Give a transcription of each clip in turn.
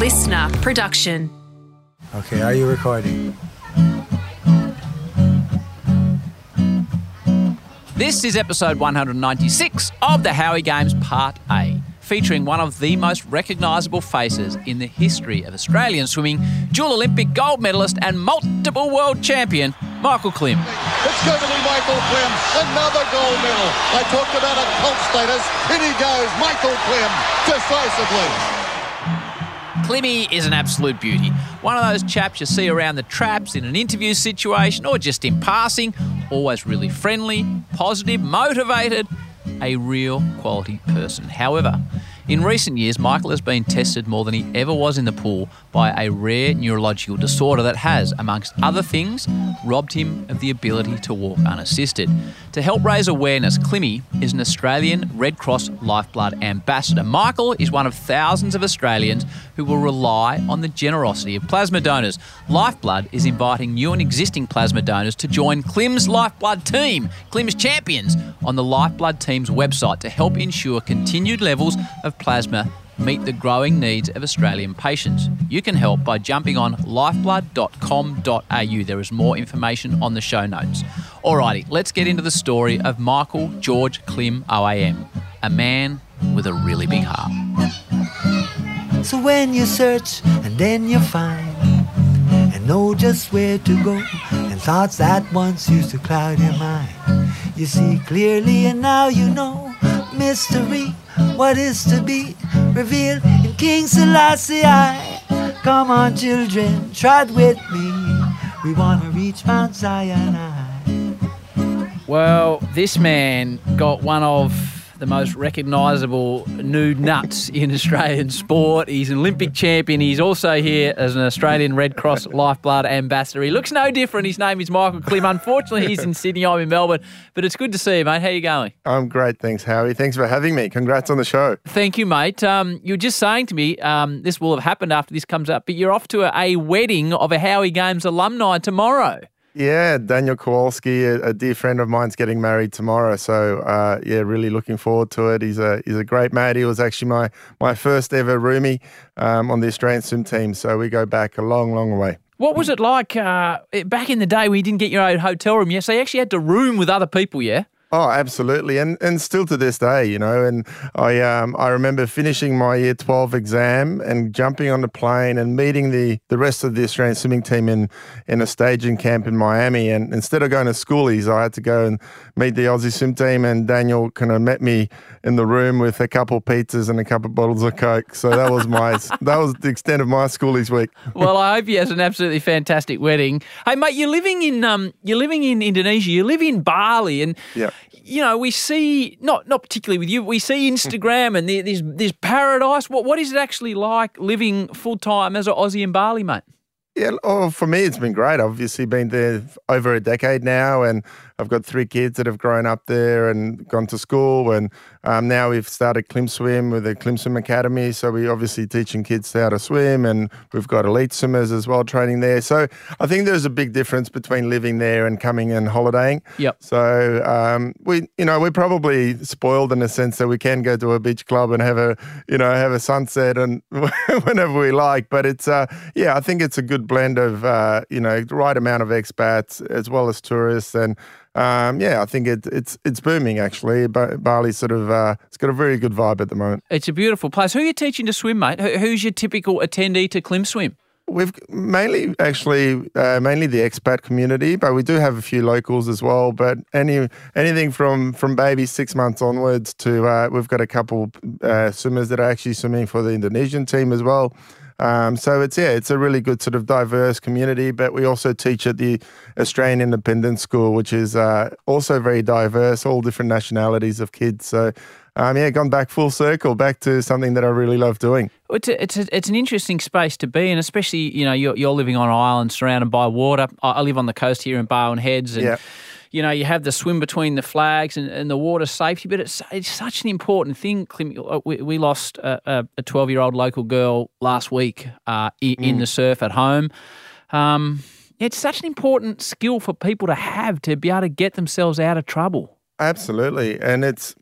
listener production. Okay, are you recording? This is episode 196 of the Howie Games Part A, featuring one of the most recognisable faces in the history of Australian swimming, dual Olympic gold medalist and multiple world champion, Michael Klim. It's going to be Michael Klim, another gold medal. I talked about a cult status. In he goes, Michael Klim, decisively. Klimmy is an absolute beauty. One of those chaps you see around the traps in an interview situation or just in passing. Always really friendly, positive, motivated, a real quality person. However, in recent years, Michael has been tested more than he ever was in the pool by a rare neurological disorder that has, amongst other things, robbed him of the ability to walk unassisted. To help raise awareness, Klimmy is an Australian Red Cross Lifeblood ambassador. Michael is one of thousands of Australians who will rely on the generosity of plasma donors. Lifeblood is inviting new and existing plasma donors to join Klim's Lifeblood team, Klim's Champions, on the Lifeblood team's website to help ensure continued levels of plasma meet the growing needs of Australian patients. You can help by jumping on lifeblood.com.au. There is more information on the show notes. Alrighty, let's get into the story of Michael George Klim OAM, a man with a really big heart. So when you search and then you find and know just where to go and thoughts that once used to cloud your mind, you see clearly and now you know mystery what is to be revealed in King Selassie. Come on, children, trot with me. We want to reach Mount Zion. Well, this man got one of the most recognisable nude nuts in Australian sport. He's an Olympic champion. He's also here as an Australian Red Cross Lifeblood ambassador. He looks no different. His name is Michael Klim. Unfortunately, he's in Sydney. I'm in Melbourne, but it's good to see you, mate. How you going? I'm great, thanks, Howie. Thanks for having me. Congrats on the show. Thank you, mate. Um, you were just saying to me, um, this will have happened after this comes up, but you're off to a, a wedding of a Howie Games alumni tomorrow. Yeah, Daniel Kowalski, a, a, dear friend of mine's getting married tomorrow. So uh, yeah, really looking forward to it. He's a he's a great mate. He was actually my my first ever roomie um, on the Australian swim team. So we go back a long, long way. What was it like uh, back in the day when you didn't get your own hotel room? Yes, so you actually had to room with other people. Yeah. Oh, absolutely, and and still to this day, you know. And I um I remember finishing my year twelve exam and jumping on the plane and meeting the the rest of the Australian swimming team in in a staging camp in Miami. And instead of going to schoolies, I had to go and meet the Aussie swim team. And Daniel kind of met me in the room with a couple of pizzas and a couple of bottles of coke. So that was my that was the extent of my schoolies week. well, I hope he has an absolutely fantastic wedding. Hey, mate, you're living in um you're living in Indonesia. You live in Bali, and yeah you know, we see not not particularly with you. We see Instagram and there's there's paradise. What what is it actually like living full time as an Aussie in Bali, mate? Yeah, oh, for me, it's been great. Obviously been there over a decade now, and I've got three kids that have grown up there and gone to school. And um, now we've started Klim Swim with the Klim Swim Academy. So we're obviously teaching kids how to swim, and we've got elite swimmers as well training there. So I think there's a big difference between living there and coming and holidaying. Yep. So um, we, you know, we're probably spoiled in a sense that we can go to a beach club and have a, you know, have a sunset and whenever we like. But it's, uh, yeah, I think it's a good blend of, uh, you know, the right amount of expats as well as tourists and um, yeah, I think it, it's it's booming actually. Bali sort of uh, it's got a very good vibe at the moment. It's a beautiful place. Who are you teaching to swim, mate? Who's your typical attendee to Klim Swim? We've mainly actually uh, mainly the expat community, but we do have a few locals as well. But any anything from from baby six months onwards to uh, we've got a couple uh, swimmers that are actually swimming for the Indonesian team as well. Um, so it's yeah, it's a really good sort of diverse community. But we also teach at the Australian Independent School, which is uh, also very diverse, all different nationalities of kids. So um, yeah, gone back full circle, back to something that I really love doing. It's a, it's a, it's an interesting space to be in, especially you know you're, you're living on an island surrounded by water. I, live on the coast here in Barwon Heads, and. Yeah you know, you have the swim between the flags and, and the water safety, but it's it's such an important thing. Uh, we, we lost a 12 year old local girl last week uh, in, mm. in, the surf at home. Um, it's such an important skill for people to have to be able to get themselves out of trouble. Absolutely, and it's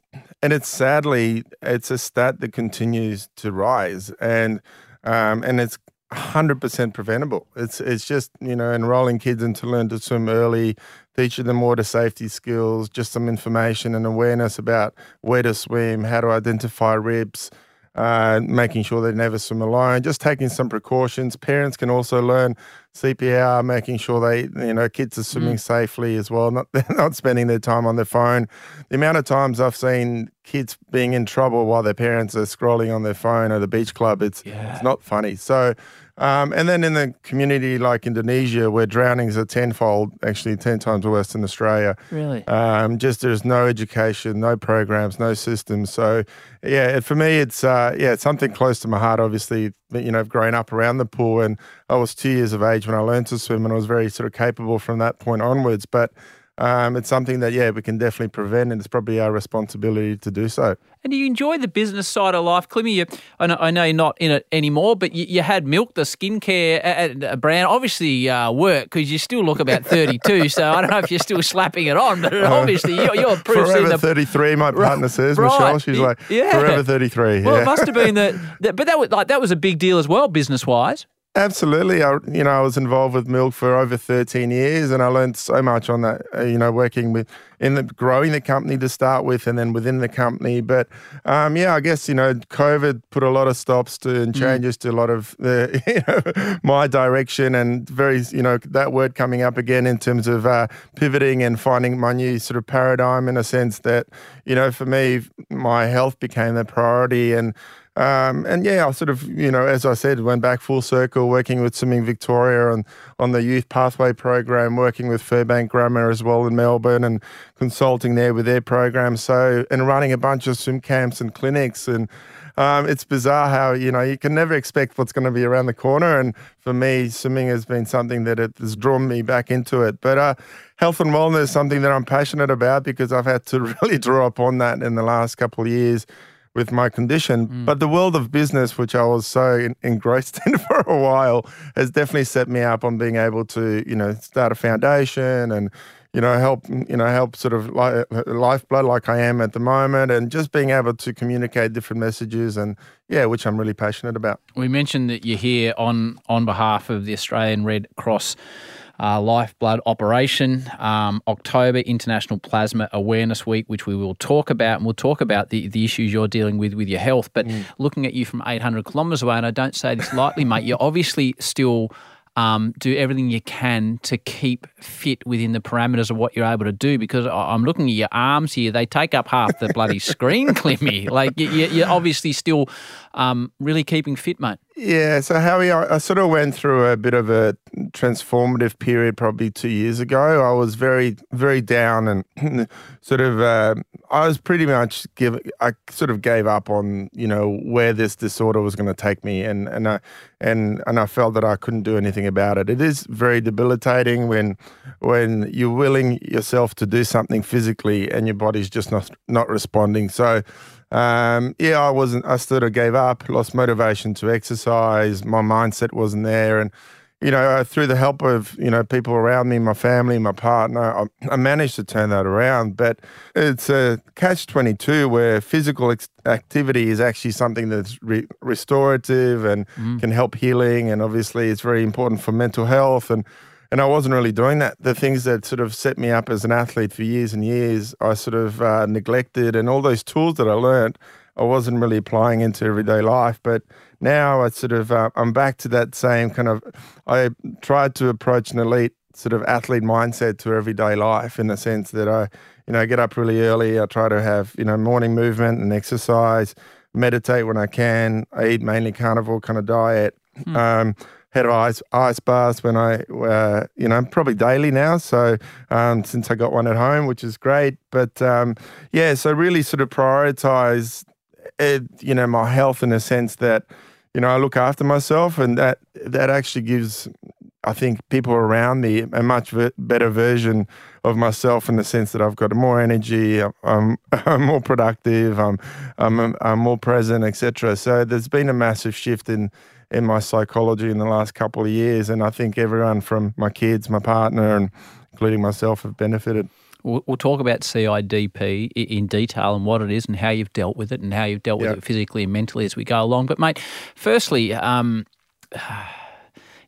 and it's sadly it's a stat that continues to rise and um, and it's 100% preventable. It's it's just you know enrolling kids in to learn to swim early, teaching them water safety skills, just some information and awareness about where to swim, how to identify rips, uh, making sure they never swim alone, just taking some precautions. Parents can also learn CPR, making sure they, you know, kids are swimming Mm. safely as well, not not spending their time on their phone. The amount of times I've seen kids being in trouble while their parents are scrolling on their phone at the beach club, it's it's not funny. So. Um, and then in the community like Indonesia, where drownings are tenfold, actually 10 times worse than Australia, Really? um, just there's no education, no programs, no systems. So yeah, it, for me, it's uh, yeah, it's something close to my heart. Obviously, you know, I've grown up around the pool, and I was two years of age when I learned to swim, and I was very sort of capable from that point onwards. But um, it's something that yeah, we can definitely prevent, and it's probably our responsibility to do so. And do you enjoy the business side of life, Klimmy? You, I, know, I know you're not in it anymore, but you, you had Milk, the skincare uh, uh, brand, obviously uh, work because you still look about 32. so I don't know if you're still slapping it on, but obviously you're, you're proof forever the, 33. my partner says, right. Michelle. She's like, Yeah. forever 33. Well, it must have been that, that, but that was like that was a big deal as well, business wise. Absolutely. I, you know, I was involved with Milk for over 13 years and I learned so much on that, uh, you know, working with, in the, growing the company to start with and then within the company. But um, yeah, I guess, you know, COVID put a lot of stops to and changes to a lot of the, you know, my direction and very, you know, that word coming up again in terms of uh, pivoting and finding my new sort of paradigm in a sense that, you know, for me, my health became the priority and, um, and yeah, I sort of, you know, as I said, went back full circle, working with Swimming Victoria on, on the youth pathway program, working with Firbank Grammar as well in Melbourne and consulting there with their program. So, and running a bunch of swim camps and clinics. And um, it's bizarre how, you know, you can never expect what's going to be around the corner. And for me, swimming has been something that it has drawn me back into it. But uh, health and wellness is something that I'm passionate about because I've had to really draw upon that in the last couple of years with my condition. Mm. But the world of business, which I was so en- engrossed in for a while, has definitely set me up on being able to, you know, start a foundation and, you know, help, you know, help sort of li- lifeblood like I am at the moment, and just being able to communicate different messages and yeah, which I'm really passionate about. We mentioned that you're here on on behalf of the Australian Red Cross uh, Lifeblood Operation, um, October International Plasma Awareness Week, which we will talk about, and we'll talk about the, the issues you're dealing with with your health. But looking at you from 800 kilometres away, and I don't say this lightly, mate, you're obviously still. Um, do everything you can to keep fit within the parameters of what you're able to do. Because I'm looking at your arms here; they take up half the bloody screen, Klimmy. Like you- you- you're obviously still um, really keeping fit, mate. Yeah, so Howie, I, I sort of went through a bit of a transformative period probably two years ago. I was very, very down and sort of, uh, I was pretty much give, I sort of gave up on, you know, where this disorder was going to take me, and and I and and I felt that I couldn't do anything about it. It is very debilitating when when you're willing yourself to do something physically and your body's just not not responding. So. Um, yeah, I wasn't. I sort of gave up, lost motivation to exercise. My mindset wasn't there, and you know, uh, through the help of you know people around me, my family, my partner, I, I managed to turn that around. But it's a catch twenty two where physical ex- activity is actually something that's re- restorative and can help healing, and obviously it's very important for mental health and and I wasn't really doing that. The things that sort of set me up as an athlete for years and years, I sort of uh, neglected, and all those tools that I learned, I wasn't really applying into everyday life. But now I sort of, uh, I'm back to that same kind of. I tried to approach an elite sort of athlete mindset to everyday life in the sense that I, you know, get up really early. I try to have you know morning movement and exercise, meditate when I can. I eat mainly carnivore kind of diet. Um, had ice ice baths when I, uh, you know, probably daily now. So um, since I got one at home, which is great. But um, yeah, so really sort of prioritize, it, you know, my health in a sense that, you know, I look after myself, and that that actually gives. I think people around me a much better version of myself in the sense that I've got more energy, I'm, I'm more productive, I'm, I'm, I'm more present, etc. So there's been a massive shift in in my psychology in the last couple of years, and I think everyone from my kids, my partner, and including myself have benefited. We'll, talk about CIDP in detail and what it is and how you've dealt with it and how you've dealt with Yeah. it physically and mentally as we go along. But, mate, firstly, um,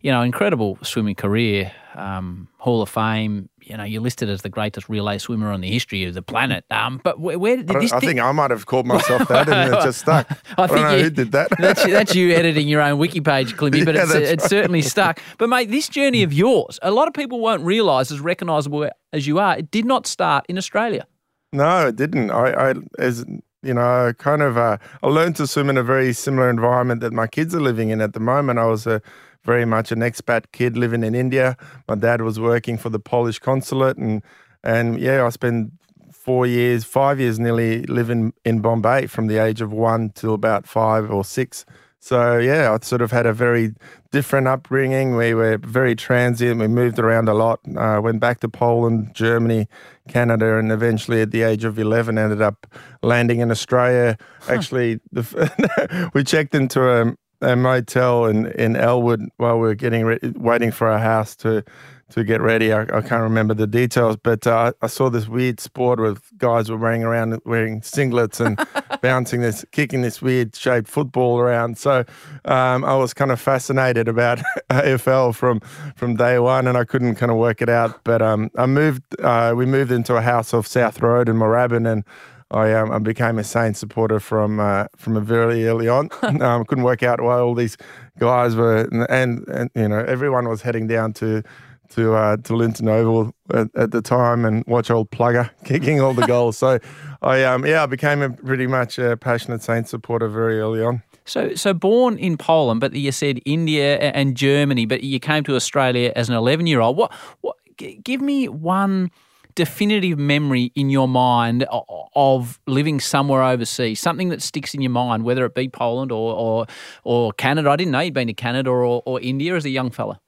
you know, incredible swimming career, um, Hall of Fame. You know, you're listed as the greatest relay swimmer on the history of the planet. Um, but where, where did I, this? I think I might have called myself that and it just stuck. I, think don't know you- who did that. that's that's you editing your own wiki page, Clippy, but Yeah, it's, it's certainly stuck. But mate, this journey of yours, a lot of people won't realise, as recognisable as you are, it did not start in Australia. No, it didn't. I, I as you know, kind of uh, I learned to swim in a very similar environment that my kids are living in at the moment. I was a very much an expat kid living in India. My dad was working for the Polish consulate, and and yeah, I spent four years, five years nearly living in Bombay from the age of one till about five or six. So yeah, I sort of had a very different upbringing. We were very transient. We moved around a lot. Uh, went back to Poland, Germany, Canada, and eventually at the age of eleven, ended up landing in Australia. Actually, the, we checked into a, a motel in in Elwood while we were getting re- waiting for our house to to get ready. I, I can't remember the details, but uh, I saw this weird sport with guys were running around wearing singlets and bouncing this, kicking this weird shaped football around. So um, I was kind of fascinated about AFL from from day one, and I couldn't kind of work it out. But um, I moved. Uh, we moved into a house off South Road in Moorabbin, and I, um, I became a Saints supporter from uh, from a very early on. um, couldn't work out why all these guys were, and, and you know everyone was heading down to to uh, to Linton Oval at, at the time and watch old Plugger kicking all the goals. So I um yeah I became a pretty much a passionate Saints supporter very early on. So, so born in Poland, but you said India and Germany, but you came to Australia as an 11 year old. What, what, give me one definitive memory in your mind of living somewhere overseas, something that sticks in your mind, whether it be Poland or, or, or Canada. I didn't know you'd been to Canada or, or India as a young fella.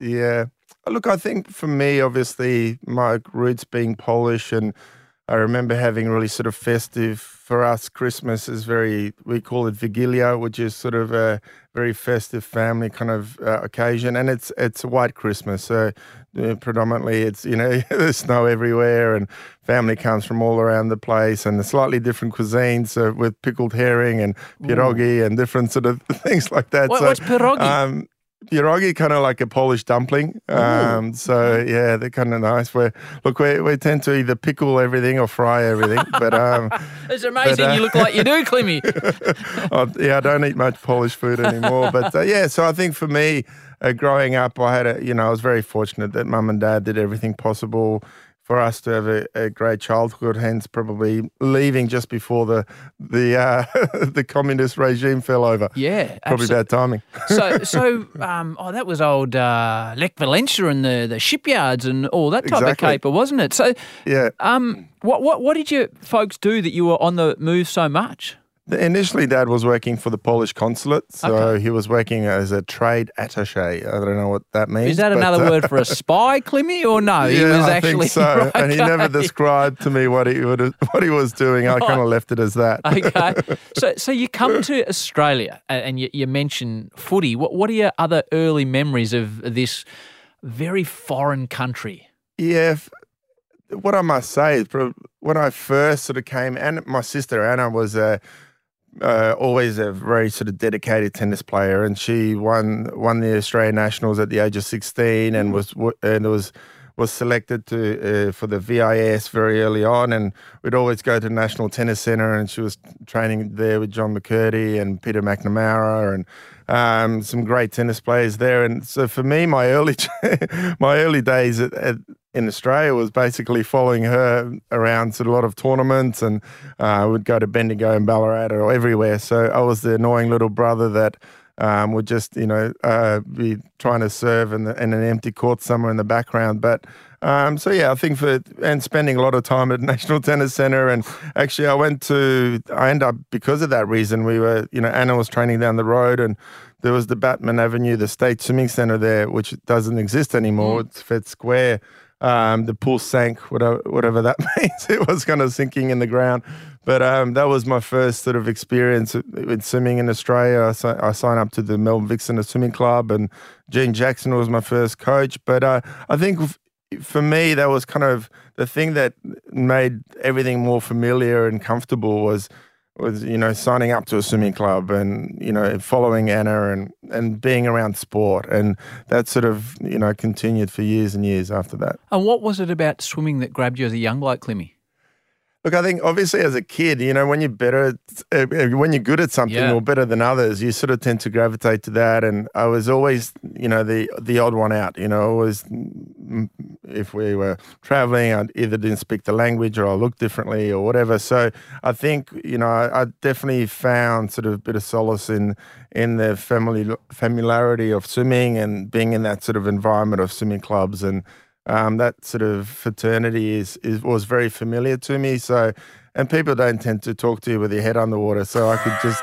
Yeah. Look, I think for me, obviously, my roots being Polish, and I remember having really sort of festive for us. Christmas is very, we call it Wigilia, which is sort of a very festive family kind of uh, occasion, and it's it's a white Christmas. So uh, predominantly, it's you know there's snow everywhere, and family comes from all around the place, and the slightly different cuisines so with pickled herring and pierogi and different sort of things like that. What- so, what's pierogi? Um, Pierogi kind of like a Polish dumpling. Um, so yeah, they're kind of nice. We look, we, we tend to either pickle everything or fry everything. But um, It's amazing. uh, you look like you do, Klimmy. I, yeah, I don't eat much Polish food anymore. But uh, yeah, so I think for me, uh, growing up, I had a you know I was very fortunate that mum and dad did everything possible for us to have a, a great childhood. Hence, probably leaving just before the the uh, the communist regime fell over. Yeah, Probably absolutely. bad timing. so, so, um, oh, that was old uh, Lech Walesa and the, the shipyards and all that type Exactly. of caper, wasn't it? So, Yeah. um, what, what, what did you folks do that you were on the move so much? Initially, Dad was working for the Polish consulate, so Okay. he was working as a trade attaché. I don't know what that means. Is that another uh, word for a spy, Klimmy, or no? he yeah, was I actually think so. And he never described to me what he would what he was doing. I kind of left it as that. okay. So, so you come to Australia and you, you mention footy. What, what are your other early memories of this very foreign country? Yeah. What I must say is, when I first sort of came, and my sister Anna was a. Uh, always a very sort of dedicated tennis player, and she won won the Australian nationals at the age of sixteen, and was and was was selected to uh, for the VIS very early on, and we'd always go to the National Tennis Centre, and she was training there with John McCurdy and Peter McNamara, and um, some great tennis players there. And so for me, my early my early days at, at, in Australia was basically following her around to a lot of tournaments, and uh, would go to Bendigo and Ballarat or everywhere. So I was the annoying little brother that um, would just you know uh, be trying to serve in, the, in an empty court somewhere in the background. But um, so yeah, I think for and spending a lot of time at National Tennis Centre, and actually I went to I ended up because of that reason. We were you know Anna was training down the road, and there was the Batman Avenue, the State Swimming Centre there, which doesn't exist anymore. It's Fed Square. Um, the pool sank, whatever, whatever that means. It was kind of sinking in the ground. But um, that was my first sort of experience with swimming in Australia. I, I signed up to the Melbourne Vixen Swimming Club, and Gene Jackson was my first coach. But uh, I think, for me, that was kind of the thing that made everything more familiar and comfortable was was you know signing up to a swimming club and you know following Anna and and being around sport and that sort of you know continued for years and years after that. And what was it about swimming that grabbed you as a young bloke, Klimmy? Look, I think obviously as a kid, you know, when you're better, uh, when you're good at something Yeah. or better than others, you sort of tend to gravitate to that. And I was always, you know, the the odd one out. You know, always mm, if we were traveling, I either didn't speak the language or I looked differently or whatever. So I think, you know, I, I definitely found sort of a bit of solace in in the family familiarity of swimming and being in that sort of environment of swimming clubs and um, that sort of fraternity is, is was very familiar to me. So, and people don't tend to talk to you with your head underwater, so I could just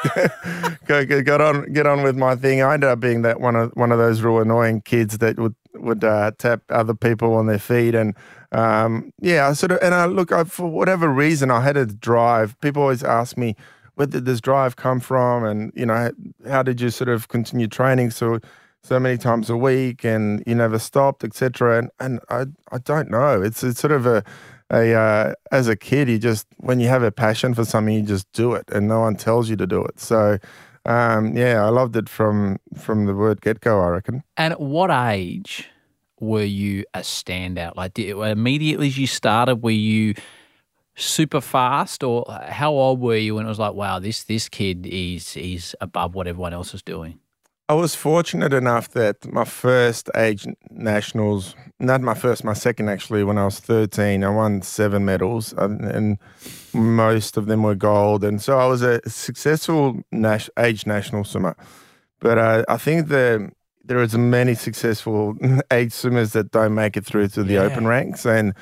go, go get on get on with my thing. I ended up being that one of one of those real annoying kids that would would uh, tap other people on their feet, and um, yeah, I sort of and I look I, for whatever reason I had a drive. People always ask me. Where did this drive come from? And you know, how did you sort of continue training so so many times a week and you never stopped, etc. And and I I don't know. It's it's sort of a a uh, as a kid, you just when you have a passion for something, you just do it, and no one tells you to do it. So. Um, yeah, I loved it from from the word get go. I reckon. And at what age were you a standout? Like, did, immediately as you started, were you super fast, or how old were you when it was like, wow, this this kid is is above what everyone else is doing? I was fortunate enough that my first age nationals, not my first, my second actually, when I was 13, I won seven medals and, and most of them were gold. And so I was a successful nas- age national swimmer. But uh, I think the, there is many successful age swimmers that don't make it through to the Yeah. open ranks. And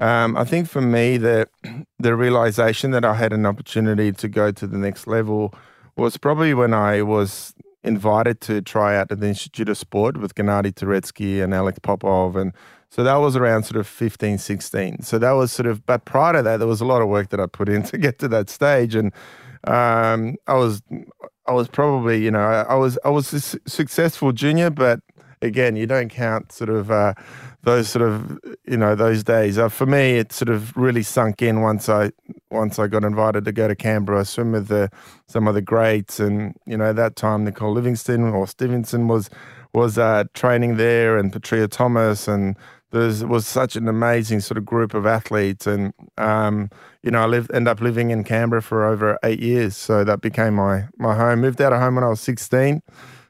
um, I think for me, the, the realization that I had an opportunity to go to the next level was probably when I was invited to try out at the Institute of Sport with Gennady Touretski and Alex Popov. And so that was around sort of 15, 16. So that was sort of, but prior to that, there was a lot of work that I put in to get to that stage. And um, I was, I was probably, you know, I, was, I was a su- successful junior, but again, you don't count sort of uh, those sort of, you know, those days. Uh, for me, it sort of really sunk in once I, once I got invited to go to Canberra, swim with the, some of the greats, and you know, that time Nicole Livingstone or Stevenson was was uh, training there, and Petria Thomas, and there was such an amazing sort of group of athletes, and um, you know, I lived, end up living in Canberra for over eight years, so that became my my home. Moved out of home when I was sixteen.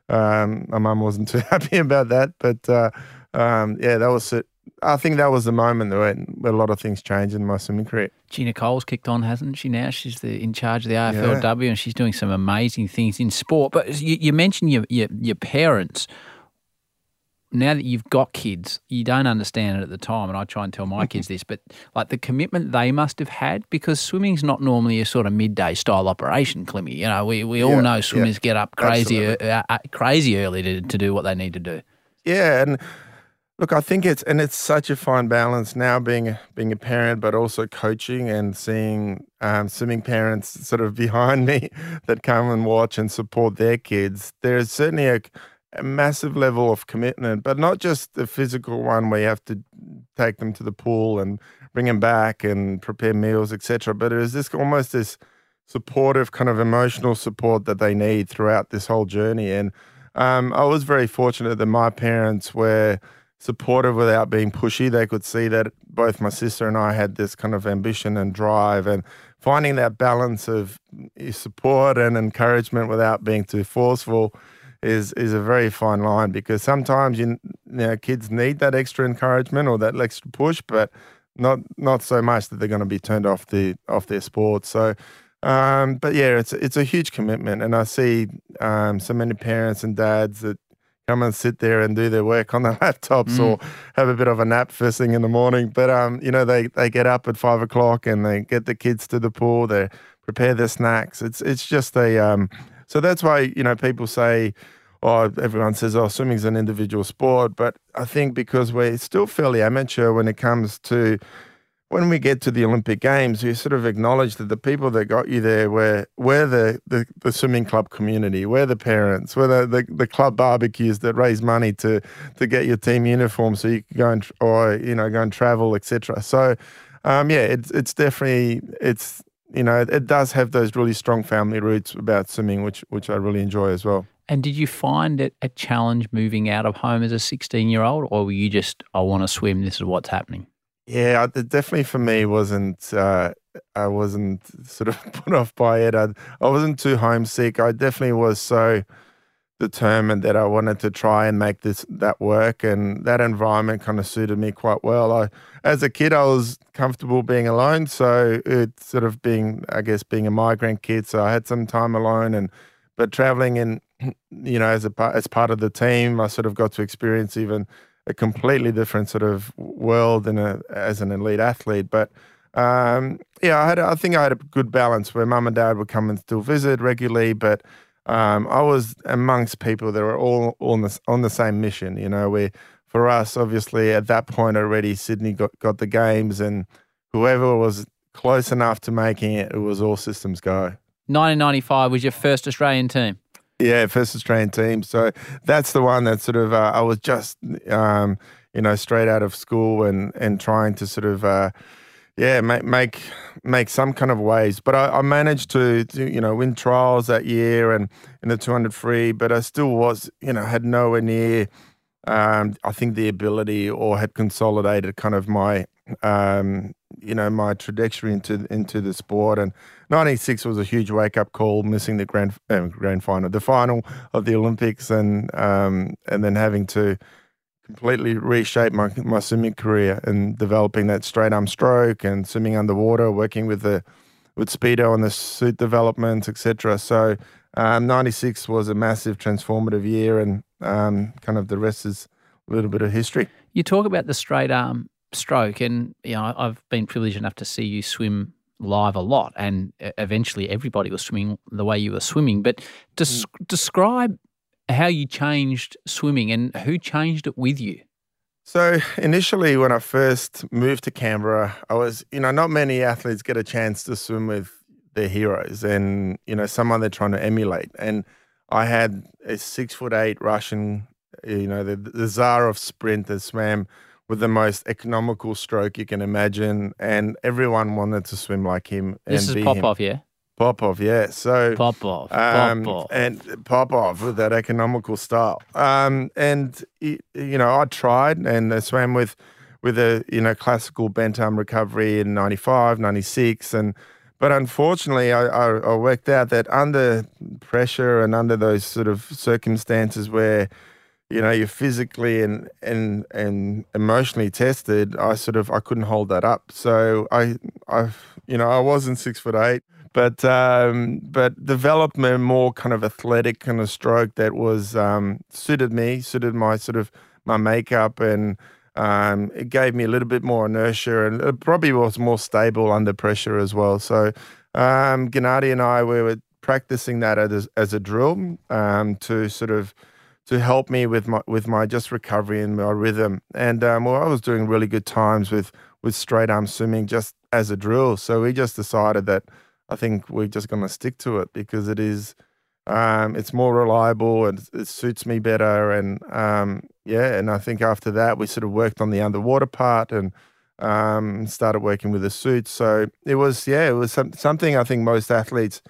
Um, my mum wasn't too happy about that, but uh, um, yeah, that was it. I think that was the moment when, where a lot of things changed in my swimming career. Gina Cole's kicked on, hasn't she? Now she's the in charge of the AFLW, and she's doing some amazing things in sport. But you, you mentioned your, your your parents. Now that you've got kids, you don't understand it at the time, and I try and tell my kids this. But like the commitment they must have had, because swimming's not normally a sort of midday style operation, Klimmy. You know, we, we all Yeah, know yeah, swimmers get up crazy uh, uh, crazy early to, to do what they need to do. Yeah, and look, I think it's and it's such a fine balance now being a, being a parent, but also coaching and seeing um, swimming parents sort of behind me that come and watch and support their kids. There's certainly a, a massive level of commitment, but not just the physical one where you have to take them to the pool and bring them back and prepare meals, etc. But it is this almost this supportive kind of emotional support that they need throughout this whole journey. And um, I was very fortunate that my parents were supportive without being pushy. They could see that both my sister and I had this kind of ambition and drive, and finding that balance of support and encouragement without being too forceful is is a very fine line because sometimes you, you know kids need that extra encouragement or that extra push, but not not so much that they're going to be turned off the off their sport. So. Um, but yeah, it's it's a huge commitment, and I see um, so many parents and dads that come and sit there and do their work on their laptops or have a bit of a nap first thing in the morning. But um, you know, they they get up at five o'clock and they get the kids to the pool. They prepare their snacks. It's it's just a um, so that's why you know people say. Oh, everyone says, oh, swimming's an individual sport. But I think because we're still fairly amateur when it comes to when we get to the Olympic Games, you sort of acknowledge that the people that got you there were were the, the, the swimming club community, were the parents, were the, the, the, club barbecues that raise money to to get your team uniform so you can go and or you know go and travel, etc. So, um, yeah, it's it's definitely it's you know it does have those really strong family roots about swimming, which which I really enjoy as well. And did you find it a challenge moving out of home as a 16 year old, or were you just, I want to swim, this is what's happening? Yeah, it definitely for me wasn't. Uh, I wasn't sort of put off by it. I, I wasn't too homesick. I definitely was so determined that I wanted to try and make this that work, and that environment kind of suited me quite well. I, as a kid, I was comfortable being alone, so it's sort of being, I guess, being a migrant kid. So I had some time alone, and but traveling in, you know, as a as part of the team, I sort of got to experience even a completely different sort of world in a, as an elite athlete. But um, yeah, I had I think I had a good balance where mum and dad would come and still visit regularly, but um, I was amongst people that were all, all on, the, on the same mission. You know, where for us, obviously at that point already, Sydney got, got the games, and whoever was close enough to making it, it was all systems go. 1995 was your first Australian team. Yeah, first Australian team. So that's the one that sort of uh, I was just um, you know straight out of school and and trying to sort of uh, yeah make make make some kind of waves. But I, I managed to, to, you know win trials that year and in the 200 free. But I still was you know had nowhere near um, I think the ability or had consolidated kind of my um, you know my trajectory into into the sport. And 96 was a huge wake up call missing the grand uh, grand final the final of the Olympics and um, and then having to completely reshape my my swimming career and developing that straight arm stroke and swimming underwater working with the with speedo and the suit development etc so um, 96 was a massive transformative year and um, kind of the rest is a little bit of history. You talk about the straight arm stroke, and you know, I've been privileged enough to see you swim live a lot, and eventually everybody was swimming the way you were swimming. But des- mm. describe how you changed swimming and who changed it with you. So initially, when I first moved to Canberra, I was, you know, not many athletes get a chance to swim with their heroes, and you know, someone they're trying to emulate. And I had a six foot eight Russian, you know, the, the czar of sprint that swam with the most economical stroke you can imagine, and everyone wanted to swim like him. This is Popov, yeah. Popov, yeah. So Popov, um, Popov, and Popov with that economical style. Um, and you know, I tried and I swam with with a you know classical bent arm recovery in 95, 96, and but unfortunately, I, I, I worked out that under pressure and under those sort of circumstances where you know, you're physically and and and emotionally tested, I sort of I couldn't hold that up. So I I you know I wasn't six foot eight, but um, but developed a more kind of athletic kind of stroke that was um, suited me, suited my sort of my makeup, and um, it gave me a little bit more inertia, and it probably was more stable under pressure as well. So um, Gennady and I we were practicing that as as a drill um, to sort of to help me with my with my just recovery and my rhythm. And um, well, I was doing really good times with with straight arm swimming just as a drill. So we just decided that I think we're just going to stick to it because it is um, it's more reliable and it suits me better. And um, yeah, and I think after that we sort of worked on the underwater part and um, started working with the suits. So it was yeah, it was some, something I think most athletes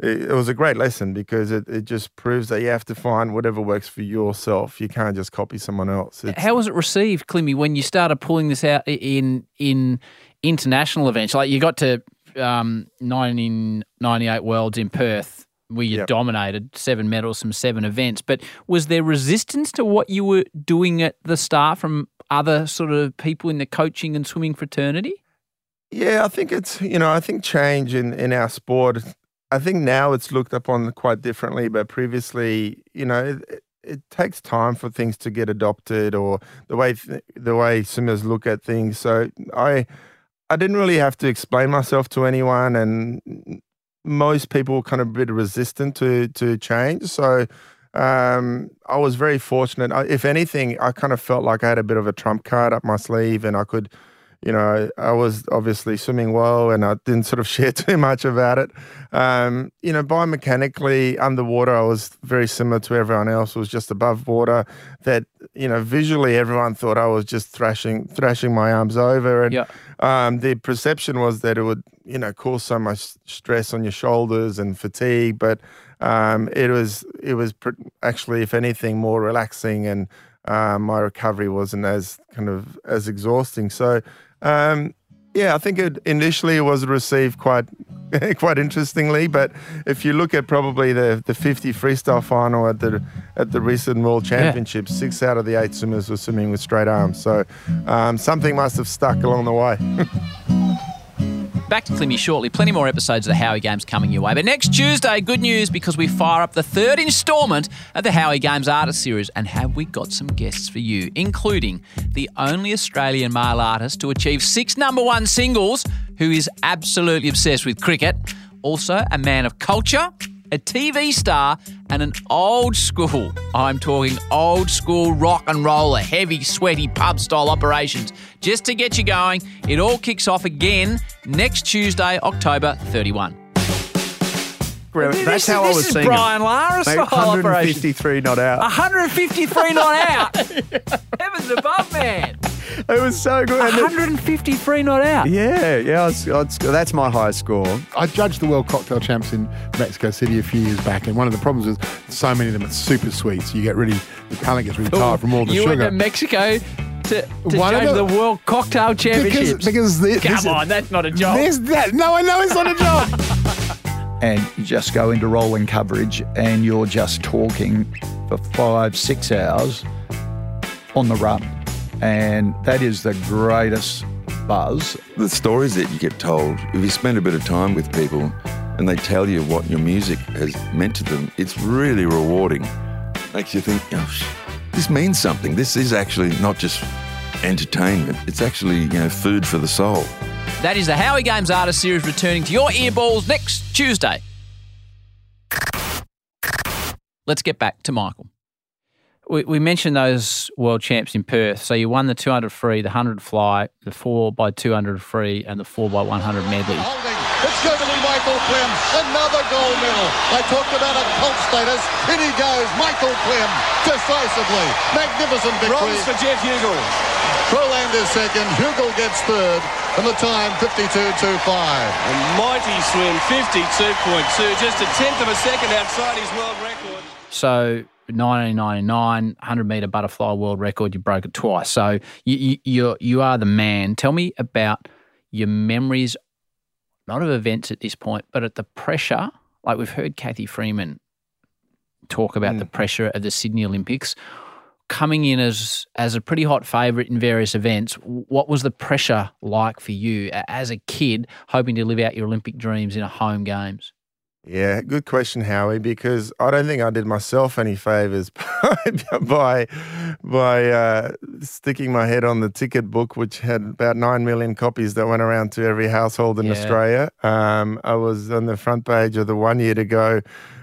it, was a great lesson because it, it just proves that you have to find whatever works for yourself. You can't just copy someone else. It's, How was it received, Klimmy, when you started pulling this out in in international events? Like you got to um, 1998 Worlds in Perth, where you yep. dominated seven medals from seven events. But was there resistance to what you were doing at the start from other sort of people in the coaching and swimming fraternity? Yeah, I think it's you know I think change in in our sport I think now it's looked upon quite differently, but previously, you know, it, it takes time for things to get adopted or the way th- the way swimmers look at things. So I I didn't really have to explain myself to anyone, and most people were kind of a bit resistant to to change. So um, I was very fortunate. I, if anything, I kind of felt like I had a bit of a trump card up my sleeve, and I could you know, I was obviously swimming well and I didn't sort of share too much about it. Um, you know, biomechanically underwater, I was very similar to everyone else. was just above water. That you know, visually, everyone thought I was just thrashing, thrashing my arms over, and Yeah. um, the perception was that it would, you know, cause so much stress on your shoulders and fatigue. But um, it was, it was pr- actually, if anything, more relaxing, and um, my recovery wasn't as kind of as exhausting. So. Um, yeah, I think it initially was received quite quite interestingly, but if you look at probably the, the 50 freestyle final at the at the recent World Championships, six out of the eight swimmers were swimming with straight arms. So um, something must have stuck along the way. Back to Klimmy shortly. Plenty more episodes of the Howie Games coming your way. But next Tuesday, good news because we fire up the third instalment of the Howie Games Artist Series. And have we got some guests for you, including the only Australian male artist to achieve six number one singles, who is absolutely obsessed with cricket. Also, a man of culture, a TV star, and an old school, I'm talking old school rock and roller, heavy, sweaty pub style operations. Just to get you going, it all kicks off again next Tuesday, October 31. That's how I was is seeing Brian Lara it. Mate, style operation. 153 not out. 153 not out. Heavens above, man. It was so good. 153 not out. yeah, yeah, I was, I was- that's my highest score. I judged the World Cocktail Champs in Mexico City a few years back, and one of the problems is so many of them are super sweet, so you get really, the palate gets really tired from all the you sugar. went to Mexico to, to One of judge the the- World Cocktail Championships. because the, Come this, on, that's not a job. There's that. No, I know it's not a job. and you just go into rolling coverage and you're just talking for five, six hours on the run. And that is the greatest buzz. the stories that you get told, if you spend a bit of time with people and they tell you what your music has meant to them, it's really rewarding. Makes you think, oh, this means something. This is actually not just entertainment. It's actually, you know, food for the soul. That is the Howie Games Artist Series returning to your earballs next Tuesday. Let's get back to Michael. We, we mentioned those world champs in Perth. So you won the 200 free, the 100 fly, the 4 by 200 free, and the 4 by 100 medley. It's going to be Michael Klim. Another gold medal. I talked about a cult status. In he goes. Michael Klim. Decisively. Magnificent victory. Bronze for Geoff Huegill. Crowland is second. Huegill gets third. And the time 52.25. A mighty swim, 52.2, just a tenth of a second outside his world record. So 1999 100 meter butterfly world record. You broke it twice. So you, you you're you are the man. Tell me about your memories, not of events at this point, but at the pressure. Like we've heard Cathy Freeman talk about the hmm. pressure of the Sydney Olympics. Coming in as as a pretty hot favourite in various events, what was the pressure like for you as a kid, hoping to live out your Olympic dreams in a home games? Yeah, good question, Howie. Because I don't think I did myself any favors by by uh, sticking my head on the ticket book, which had about nine million copies that went around to every household in Yeah. Australia. Um, I was on the front page of the one year to go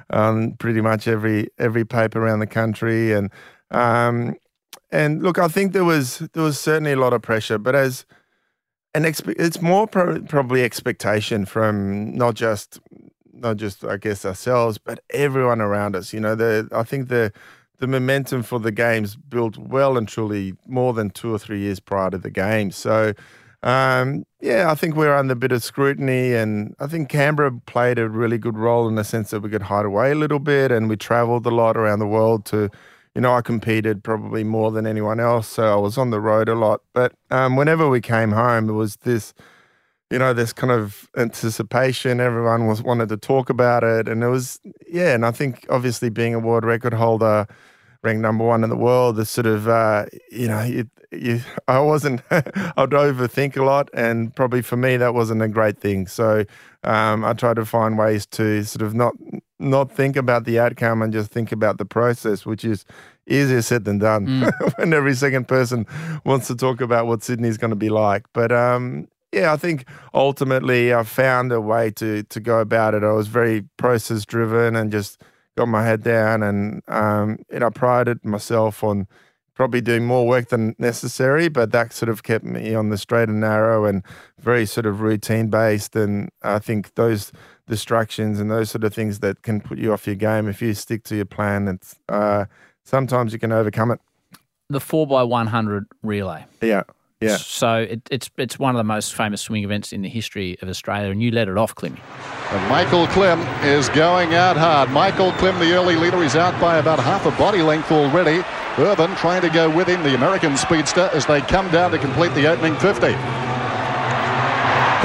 on pretty much every every paper around the country, and um, and look, I think there was there was certainly a lot of pressure, but as an it's more pro- probably expectation from not just not just I guess ourselves, but everyone around us. You know, the I think the the momentum for the games built well and truly more than two or three years prior to the games. So. Um, yeah, I think we're under a bit of scrutiny, and I think Canberra played a really good role in the sense that we could hide away a little bit, and we travelled a lot around the world to, you know, I competed probably more than anyone else, so I was on the road a lot. But um, whenever we came home, it was this, you know, this kind of anticipation. Everyone was wanted to talk about it, and it was yeah. And I think obviously being a world record holder, ranked number one in the world, the sort of uh, you know, you, you, I wasn't. I'd overthink a lot, and probably for me that wasn't a great thing. So um, I tried to find ways to sort of not not think about the outcome and just think about the process, which is easier said than done. when every second person wants to talk about what Sydney's going to be like, but um, yeah, I think ultimately I found a way to to go about it. I was very process driven and just got my head down and um, you know prided myself on probably doing more work than necessary, but that sort of kept me on the straight and narrow and very sort of routine based. And I think those distractions and those sort of things that can put you off your game, if you stick to your plan, it's uh, sometimes you can overcome it. The 4x100 relay. Yeah. Yeah. So it, it's it's one of the most famous swimming events in the history of Australia, and you let it off, Klimmy. And Michael Klim is going out hard. Michael Klim, the early leader, is out by about half a body length already. Ervin trying to go with him, the American speedster, as they come down to complete the opening 50.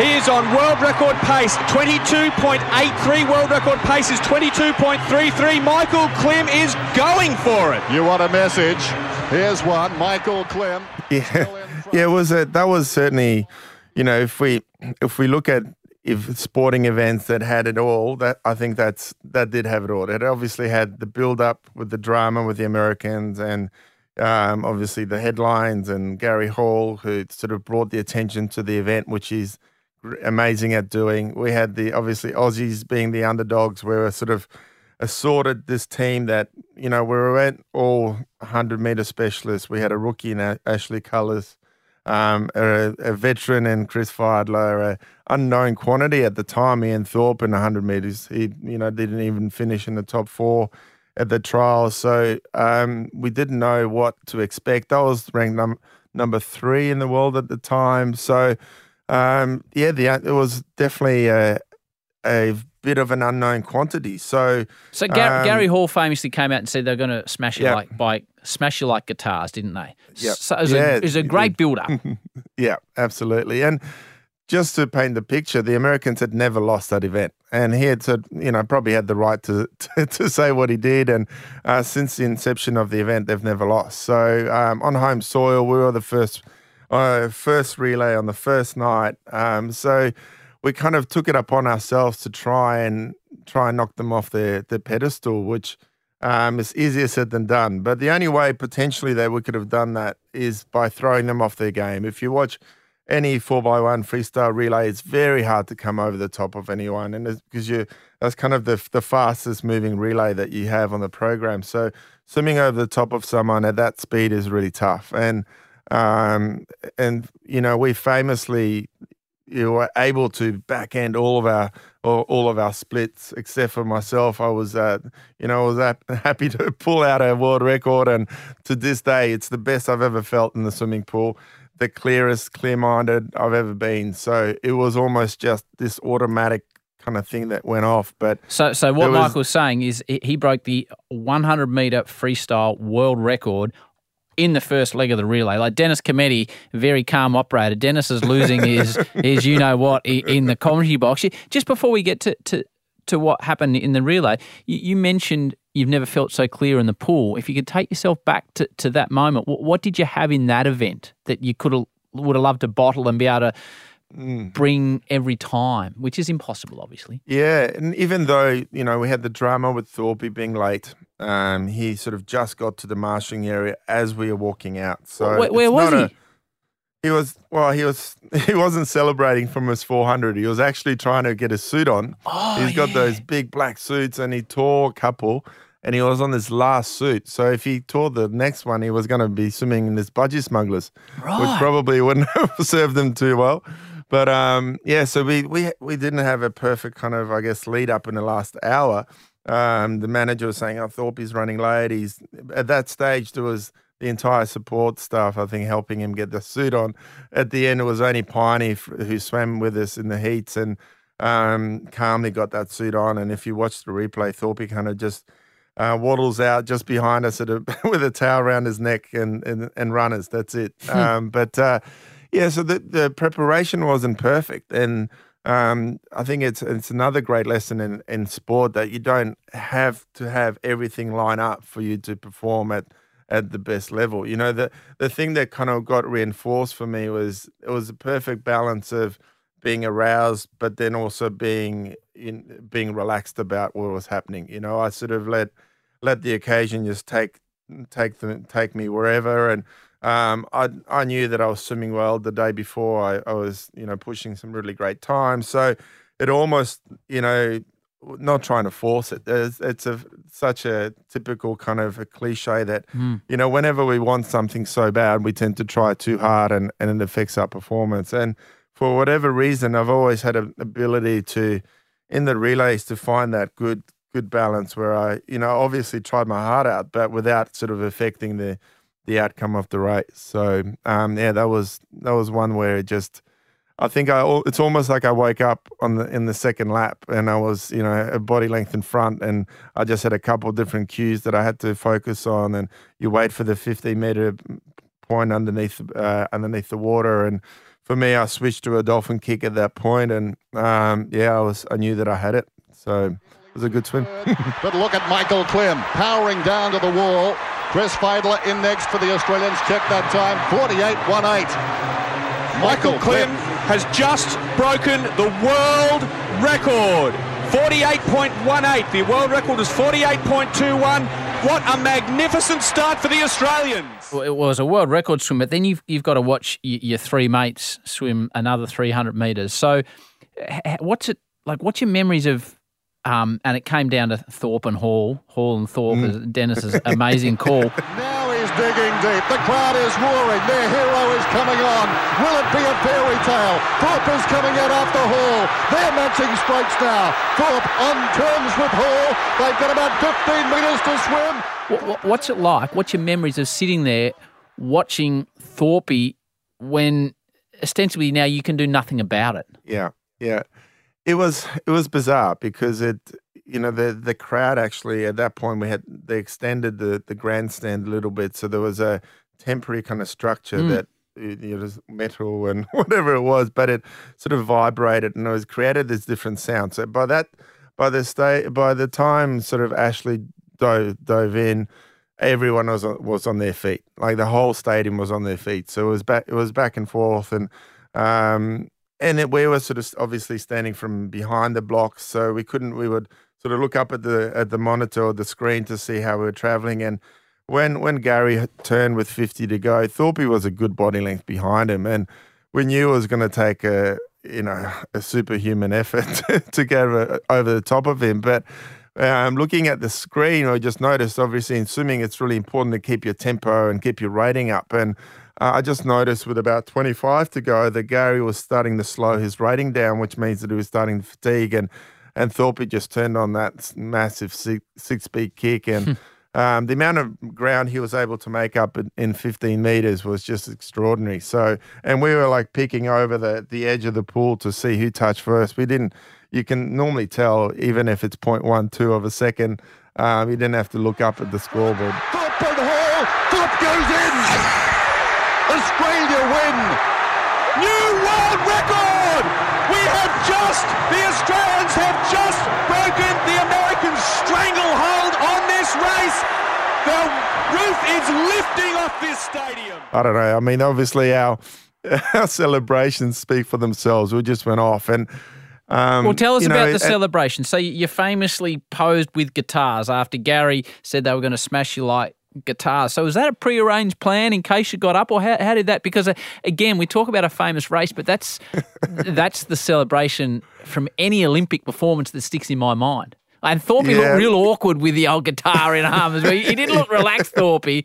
He is on world record pace, 22.83. World record pace is 22.33. Michael Klim is going for it. You want a message? Here's one, Michael Klim. Yeah, yeah, it was a, that was certainly, you know, if we if we look at if sporting events that had it all, that I think that's that did have it all. It obviously had the build up with the drama with the Americans and um, obviously the headlines and Gary Hall who sort of brought the attention to the event, which is gr- amazing at doing. We had the obviously Aussies being the underdogs. We were sort of assorted this team that you know we went all 100 meter specialists. We had a rookie in Ashley Callus, um, a, a veteran in Chris Fydler, a unknown quantity at the time. Ian Thorpe in 100 meters. He you know didn't even finish in the top four at the trials. So um, we didn't know what to expect. I was ranked num- number three in the world at the time. So um, yeah, the it was definitely a, a bit of an unknown quantity. So So Gar- um, Gary Hall famously came out and said they're going to smash you Yeah. like by smash you like guitars, didn't they? Yep. So it was, Yeah, a, it was a great did. build up. Yeah, absolutely. And just to paint the picture, the Americans had never lost that event, and he had said, you know, probably had the right to to, to say what he did. And uh, since the inception of the event, they've never lost. So um, on home soil, we were the first uh, first relay on the first night. Um, so we kind of took it upon ourselves to try and try and knock them off their their pedestal, which um, is easier said than done. But the only way potentially that we could have done that is by throwing them off their game. If you watch any four x one freestyle relay, it's very hard to come over the top of anyone, and because you that's kind of the the fastest moving relay that you have on the program. So swimming over the top of someone at that speed is really tough, and um, and you know we famously you were able to back end all of our all, all of our splits except for myself. I was uh, you know I was hap- happy to pull out a world record, and to this day, it's the best I've ever felt in the swimming pool. The clearest, clear-minded I've ever been. So it was almost just this automatic kind of thing that went off. But So, so what was- Michael's saying is he- he broke the 100 meter freestyle world record in the first leg of the relay. Like Dennis Cometti, very calm operator. Dennis is losing his his you know what in the commentary box. Just before we get to to, to what happened in the relay, you, you mentioned you've never felt so clear in the pool. If you could take yourself back to, to that moment, what, what did you have in that event that you could have would have loved to bottle and be able to Mm. bring every time, which is impossible, obviously. Yeah, and even though you know we had the drama with Thorpe being late, um, he sort of just got to the marshalling area as we were walking out. So Where- where was he? a- he was well. He was. He wasn't celebrating from his 400. He was actually trying to get his suit on. Oh, He's got yeah. those big black suits, and he tore a couple. And he was on this last suit. So if he tore the next one, he was going to be swimming in this budgie smugglers, which probably wouldn't have served him too well. But um, yeah, so we we we didn't have a perfect kind of I guess lead up in the last hour. Um, the manager was saying, "I thought he's running late." He's at that stage. There was the entire support staff, I think, helping him get the suit on. At the end, it was only Piney f- who swam with us in the heats and um, calmly got that suit on. And if you watch the replay, Thorpe kind of just uh, waddles out just behind us at a, with a towel around his neck and and, and runners. That's it. um, but uh, yeah, so the the preparation wasn't perfect, and um, I think it's it's another great lesson in in sport that you don't have to have everything line up for you to perform at at the best level. You know, the the thing that kind of got reinforced for me was it was a perfect balance of being aroused, but then also being in being relaxed about what was happening. You know, I sort of let let the occasion just take take them take me wherever and um, I I knew that I was swimming well the day before. I, I was you know pushing some really great times, so it almost you know not trying to force it. There's, it's a such a typical kind of a cliche that Mm. you know whenever we want something so bad, we tend to try too hard, and and it affects our performance. And for whatever reason, I've always had an ability to in the relays to find that good good balance where I you know obviously tried my heart out, but without sort of affecting the the outcome of the race. So um, yeah, that was that was one where it just. I think I. It's almost like I woke up on the in the second lap, and I was, you know, a body length in front, and I just had a couple different cues that I had to focus on. And you wait for the 50 meter point underneath uh, underneath the water, and for me, I switched to a dolphin kick at that point, and um, yeah, I was. I knew that I had it, so it was a good swim. But look at Michael Klim powering down to the wall. Chris Fydler in next for the Australians. Check that time 48.18. Michael Klim has just broken the world record. 48.18. The world record is 48.21. What a magnificent start for the Australians. Well, It was a world record swim, but then you've you've got to watch y- your three mates swim another 300 meters. So, h- h- what's it like? What's your memories of? Um, and it came down to Thorpe and Hall, Hall and Thorpe, Mm. Dennis's amazing call. Now he's digging deep. The crowd is roaring. Their hero is coming on. Will it be a fairy tale? Thorpe is coming out after Hall. They're matching strokes now. Thorpe on terms with Hall. They've got about 15 metres to swim. What, what, what's it like? What's your memories of sitting there watching Thorpe when ostensibly now you can do nothing about it? Yeah, yeah. It was it was bizarre because it you know the the crowd actually at that point we had they extended the the grandstand a little bit so there was a temporary kind of structure Mm. that you know, it was metal and whatever it was but it sort of vibrated and it was created this different sound. So by that by the state by the time sort of Ashley dove, dove in everyone was on, was on their feet. Like the whole stadium was on their feet. So it was back it was back and forth and um and it, we were sort of obviously standing from behind the blocks, so we couldn't. We would sort of look up at the at the monitor or the screen to see how we were traveling. And when when Gary turned with fifty to go, Thorpe was a good body length behind him, and we knew it was going to take a you know a superhuman effort to get over, over the top of him, but. Um, looking at the screen, I just noticed obviously in swimming, it's really important to keep your tempo and keep your rating up. And uh, I just noticed with about 25 to go that Gary was starting to slow his rating down, which means that he was starting to fatigue. And, and Thorpe just turned on that massive six, six speed kick. And um, the amount of ground he was able to make up in, in 15 meters was just extraordinary. So, and we were like peeking over the, the edge of the pool to see who touched first. We didn't, you can normally tell, even if it's 0.12 of a second, um, you didn't have to look up at the scoreboard. Thorpe and Hall. Thorpe goes in. Australia win. New world record! We have just, the Australians have just broken the American stranglehold on this race. The roof is lifting off this stadium. I don't know. I mean, obviously our our celebrations speak for themselves. We just went off, and um, Well, tell us you know, about the and- celebration. So you famously posed with guitars after Gary said they were going to smash you like guitars. So was that a prearranged plan in case you got up, or how, how did that? Because uh, again, we talk about a famous race, but that's that's the celebration from any Olympic performance that sticks in my mind. And Thorpe Yeah. looked real awkward with the old guitar in arms. He he didn't look relaxed, Thorpe.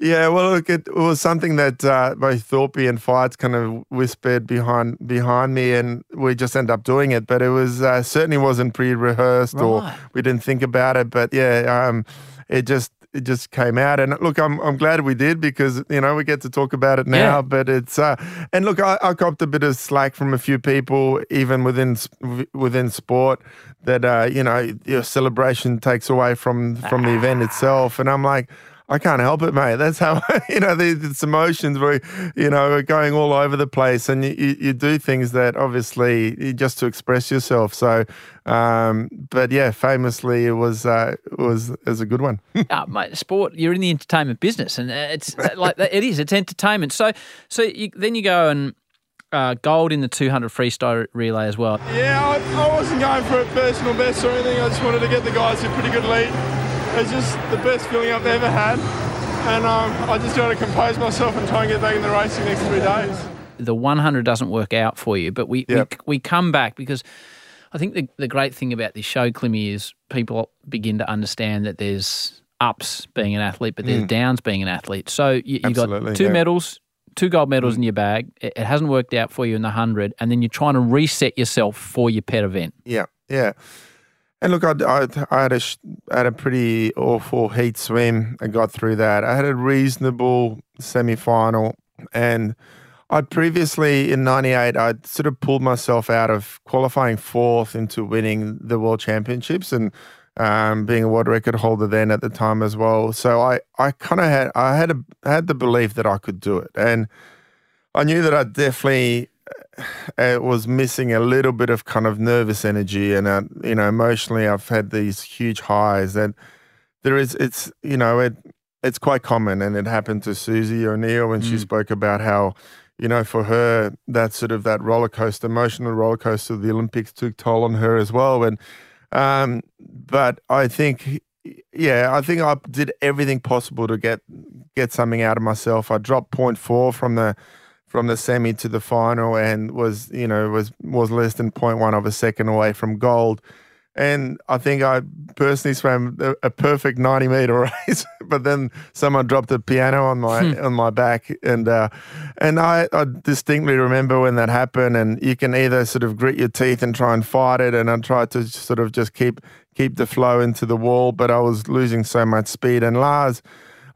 Yeah, well, look, it, was something that uh, both Thorpe and Fights kind of whispered behind behind me, and we just ended up doing it. But it was uh, certainly wasn't pre-rehearsed, or we didn't think about it. But yeah, um, it just it just came out, and look, I'm I'm glad we did because you know we get to talk about it now. Yeah. But it's uh, and look, I, I copped a bit of slack from a few people, even within within sport, that uh, you know your celebration takes away from from the event itself, and I'm like. I can't help it, mate. That's how you know these it's emotions were, you know, are going all over the place, and you, you, you do things that obviously just to express yourself. So, um, but yeah, famously, it was uh, it was it was a good one. uh, mate, sport. You're in the entertainment business, and uh, it's uh, like it is. It's entertainment. So, so you, then you go and uh, gold in the 200 freestyle relay as well. Yeah, I, I wasn't going for a personal best or anything. I just wanted to get the guys a pretty good lead. It's just the best feeling I've ever had. And um, I just got to compose myself and try and get back in the racing next three days. The 100 doesn't work out for you, but we Yep. we, we come back because I think the, the great thing about this show, Klimmy, is people begin to understand that there's ups being an athlete, but there's Mm. downs being an athlete. So you, you got two yeah. Mm. medals, two gold medals in your bag. It, it hasn't worked out for you in the 100, and then you're trying to reset yourself for your pet event. Yeah, yeah. And look, I, I, I had a had a pretty awful heat swim. I got through that. I had a reasonable semi final, and I'd previously in '98 I'd sort of pulled myself out of qualifying fourth into winning the World Championships and um, being a world record holder then at the time as well. So I, I kind of had I had a had the belief that I could do it, and I knew that I definitely uh, was missing a little bit of kind of nervous energy, and uh, you know, emotionally, I've had these huge highs, and there is, it's you know, it it's quite common, and it happened to Susie O'Neill when she spoke about how. You know, for her, that sort of that roller coaster, emotional roller coaster of the Olympics took toll on her as well. And um, but I think, yeah, I think I did everything possible to get get something out of myself. I dropped 0.4 from the from the semi to the final and was you know was was less than 0.1 of a second away from gold. And I think I personally swam a, a perfect 90 meter race, but then someone dropped a piano on my on my back, and uh, and I, I distinctly remember when that happened. And you can either sort of grit your teeth and try and fight it, and I tried to sort of just keep keep the flow into the wall, but I was losing so much speed. And Lars,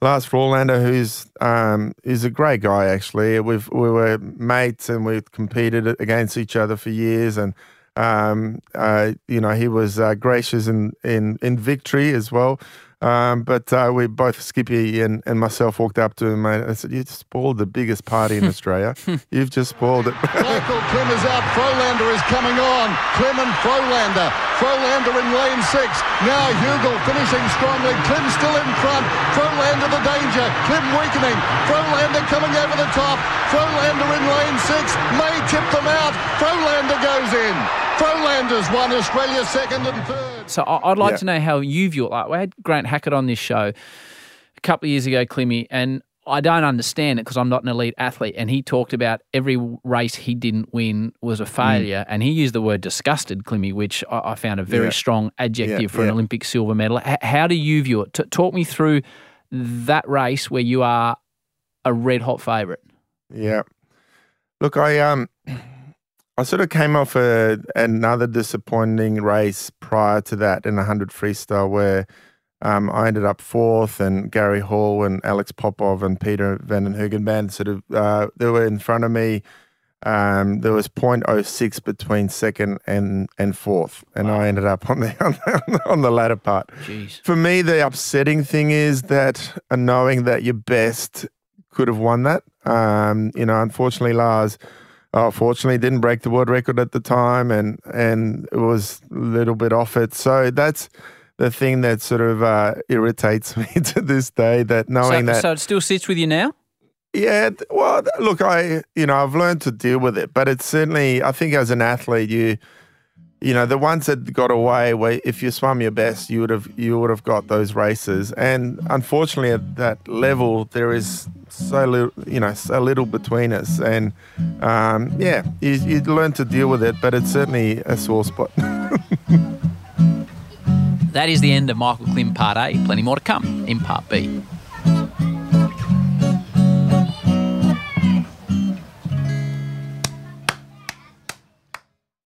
Lars Frolander, who's um, is a great guy actually. We've we were mates and we competed against each other for years, and um, uh, you know he was uh, gracious in, in in victory as well. Um, but uh, we both Skippy and, and myself walked up to him and I said, "You just spoiled the biggest party in Australia. You've just spoiled it." Michael Klim is out. Frolander is coming on. Klim and Frolander. Frolander in lane six. Now Huegill finishing strongly. Klim still in front. Frolander the danger. Klim weakening. Frolander coming over the top. Frolander in lane six. May tip them out. Frolander goes in. Frolander's won Australia second and third. So I- I'd like Yeah. to know how you view it. Like we had Grant Hackett on this show a couple of years ago, Klimmy, and I don't understand it because I'm not an elite athlete. And he talked about every race he didn't win was a failure, and he used the word disgusted, Klimmy, which I, I found a very Yeah. strong adjective Yeah, for an. Olympic silver medal. H- how do you view it? T- talk me through that race where you are a red hot favourite. Yeah. Look, I um I sort of came off a, another disappointing race prior to that in 100 freestyle where um, I ended up fourth and Gary Hall and Alex Popov and Pieter Van den Hoogenband sort of uh, they were in front of me. Um, there was 0.06 between second and, and fourth, and I ended up on the, on the on the latter part. Jeez. For me, the upsetting thing is that uh, knowing that your best could have won that. Um, you know, unfortunately, Lars, uh, fortunately, didn't break the world record at the time, and and it was a little bit off it. So that's the thing that sort of uh, irritates me to this day. That knowing So, that so it still sits with you now? yeah, well, look, I you know I've learned to deal with it, but it's certainly I think as an athlete, you you know the ones that got away, where if you swam your best, you would have you would have got those races, and unfortunately at that level, there is so little you know so little between us, and um, yeah, you, you learn to deal with it, but it's certainly a sore spot. That is the end of Michael Klim Part A. Plenty more to come in Part B.